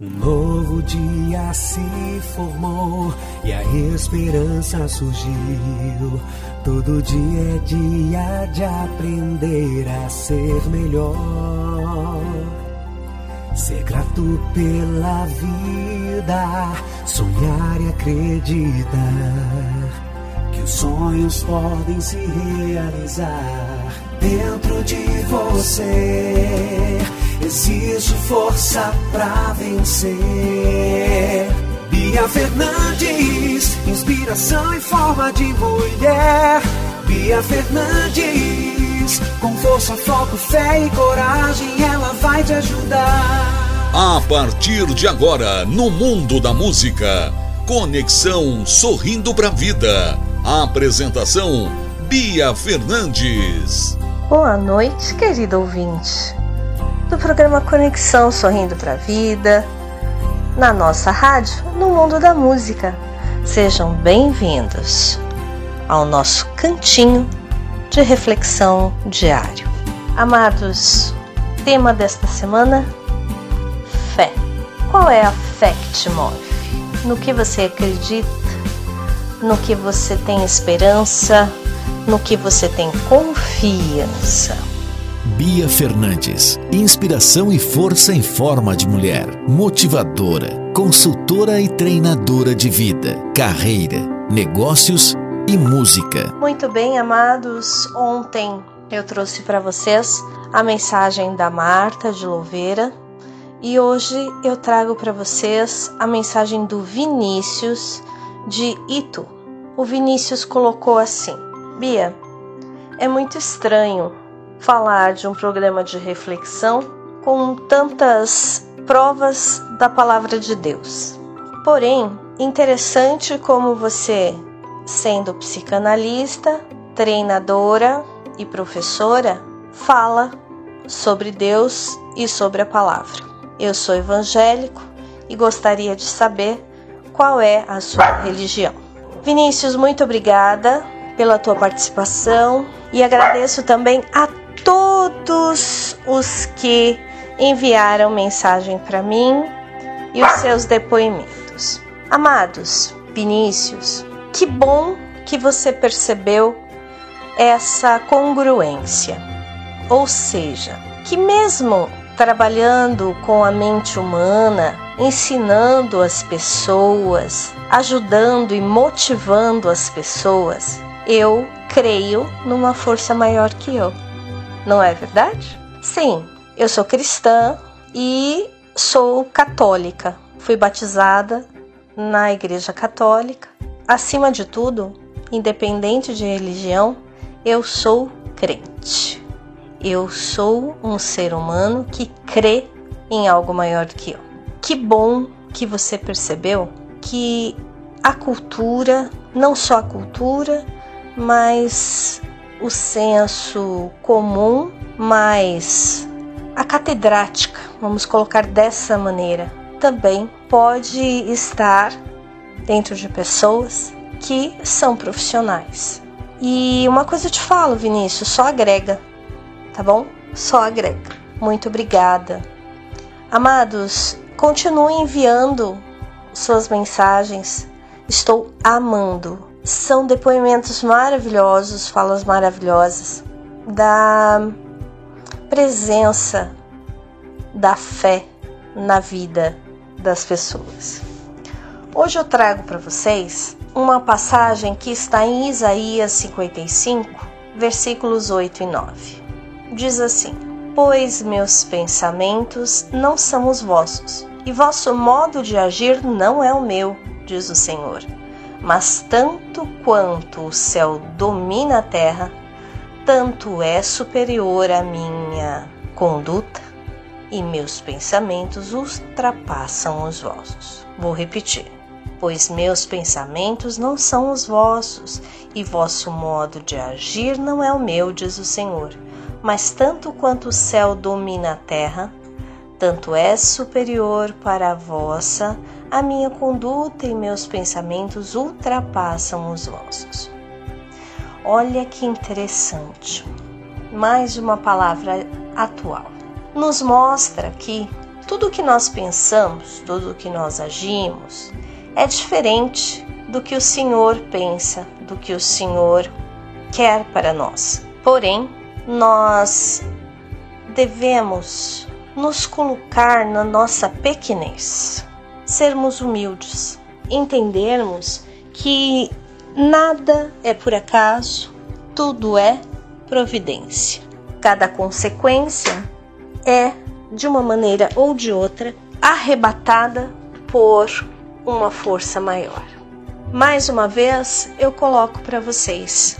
Um novo dia se formou e a esperança surgiu. Todo dia é dia de aprender a ser melhor. Ser grato pela vida, sonhar e acreditar que os sonhos podem se realizar dentro de você Existe força pra vencer. Bia Fernandes, inspiração em forma de mulher. Bia Fernandes, com força, foco, fé e coragem, ela vai te ajudar. A partir de agora, no mundo da música, Conexão Sorrindo pra Vida. A apresentação Bia Fernandes. Boa noite, querido ouvinte do programa Conexão Sorrindo para a Vida, na nossa rádio, no mundo da música. Sejam bem-vindos ao nosso cantinho de reflexão diário. Amados, tema desta semana: fé. Qual é a fé que te move? No que você acredita? No que você tem esperança? No que você tem confiança? Bia Fernandes. Inspiração e força em forma de mulher. Motivadora, consultora e treinadora de vida, carreira, negócios e música. Muito bem, amados. Ontem eu trouxe para vocês a mensagem da Marta de Louveira e hoje eu trago para vocês a mensagem do Vinícius de Itu. O Vinícius colocou assim: Bia, é muito estranho falar de um programa de reflexão com tantas provas da palavra de Deus. Porém, interessante como você, sendo psicanalista, treinadora e professora, fala sobre Deus e sobre a palavra. Eu sou evangélico e gostaria de saber qual é a sua religião. Vinícius, muito obrigada pela tua participação e agradeço também a todos os que enviaram mensagem para mim e os seus depoimentos. Amados Vinícius, que bom que você percebeu essa congruência. Ou seja, que mesmo trabalhando com a mente humana, ensinando as pessoas, ajudando e motivando as pessoas, eu creio numa força maior que eu não é verdade? Sim, eu sou cristã e sou católica. Fui batizada na Igreja Católica. Acima de tudo, independente de religião, eu sou crente. Eu sou um ser humano que crê em algo maior que eu. Que bom que você percebeu que a cultura, não só a cultura, mas o senso comum, mas a catedrática, vamos colocar dessa maneira, também pode estar dentro de pessoas que são profissionais. E uma coisa eu te falo, Vinícius, só agrega, tá bom? Só agrega. Muito obrigada. Amados, continuem enviando suas mensagens. Estou amando são depoimentos maravilhosos, falas maravilhosas da presença da fé na vida das pessoas. Hoje eu trago para vocês uma passagem que está em Isaías 55, versículos 8 e 9. Diz assim: Pois meus pensamentos não são os vossos, e vosso modo de agir não é o meu, diz o Senhor mas tanto quanto o céu domina a terra, tanto é superior a minha conduta e meus pensamentos ultrapassam os vossos. Vou repetir. Pois meus pensamentos não são os vossos, e vosso modo de agir não é o meu, diz o Senhor. Mas tanto quanto o céu domina a terra, tanto é superior para a vossa a minha conduta e meus pensamentos ultrapassam os vossos. Olha que interessante. Mais uma palavra atual. Nos mostra que Tudo que nós pensamos, tudo que nós agimos é diferente do que o Senhor pensa, do que o Senhor quer para nós. Porém, nós devemos nos colocar na nossa pequenez, sermos humildes, entendermos que nada é por acaso, tudo é providência. Cada consequência é, de uma maneira ou de outra, arrebatada por uma força maior. Mais uma vez, eu coloco para vocês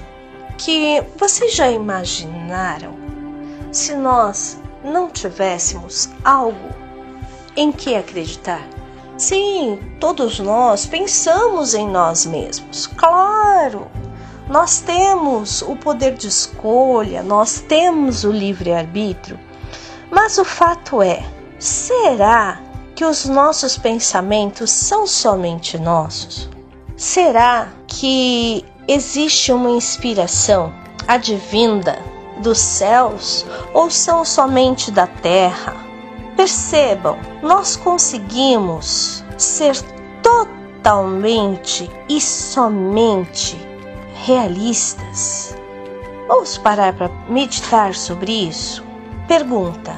que vocês já imaginaram se nós não tivéssemos algo em que acreditar? Sim, todos nós pensamos em nós mesmos, claro. Nós temos o poder de escolha, nós temos o livre-arbítrio, mas o fato é: será que os nossos pensamentos são somente nossos? Será que existe uma inspiração advinda dos céus ou são somente da terra? Percebam, nós conseguimos ser totalmente e somente realistas. Vamos parar para meditar sobre isso? Pergunta,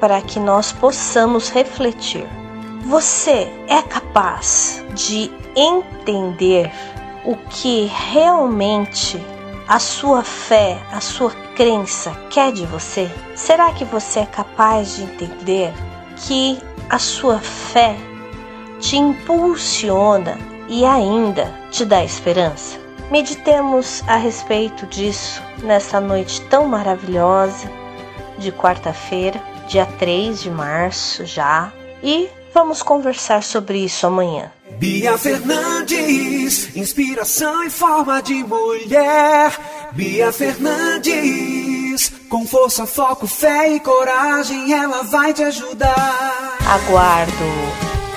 para que nós possamos refletir. Você é capaz de entender o que realmente a sua fé, a sua crença quer de você? Será que você é capaz de entender que a sua fé te impulsiona e ainda te dá esperança? Meditemos a respeito disso nessa noite tão maravilhosa de quarta-feira, dia 3 de março já, e vamos conversar sobre isso amanhã. Bia Fernandes, inspiração em forma de mulher. Bia Fernandes, com força, foco, fé e coragem, ela vai te ajudar. Aguardo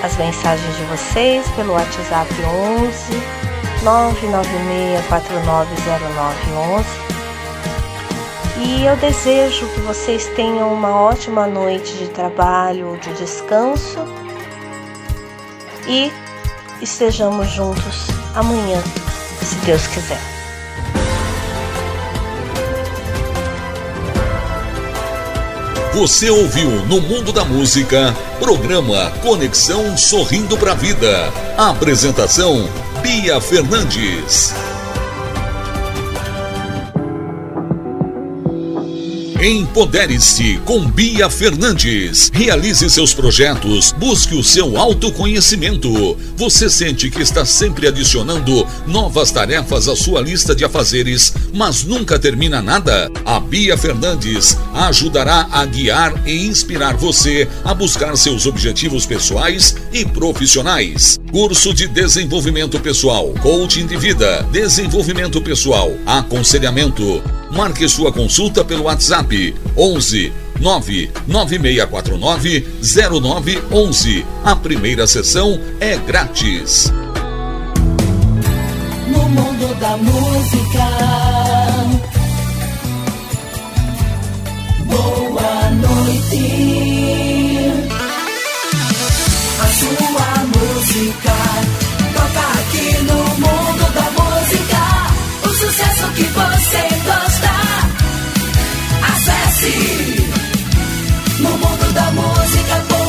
as mensagens de vocês pelo WhatsApp 11 996490911 e eu desejo que vocês tenham uma ótima noite de trabalho, de descanso e estejamos juntos amanhã, se Deus quiser. Você ouviu no Mundo da Música, programa Conexão Sorrindo para a Vida. Apresentação Bia Fernandes. Empodere-se com Bia Fernandes. Realize seus projetos, busque o seu autoconhecimento. Você sente que está sempre adicionando novas tarefas à sua lista de afazeres, mas nunca termina nada? A Bia Fernandes ajudará a guiar e inspirar você a buscar seus objetivos pessoais e profissionais. Curso de desenvolvimento pessoal, coaching de vida, desenvolvimento pessoal, aconselhamento. Marque sua consulta pelo WhatsApp 11 99649 0911. A primeira sessão é grátis. No mundo da música. Boa noite. A sua música toca aqui no mundo da música. O sucesso que você gosta. No mundo da música.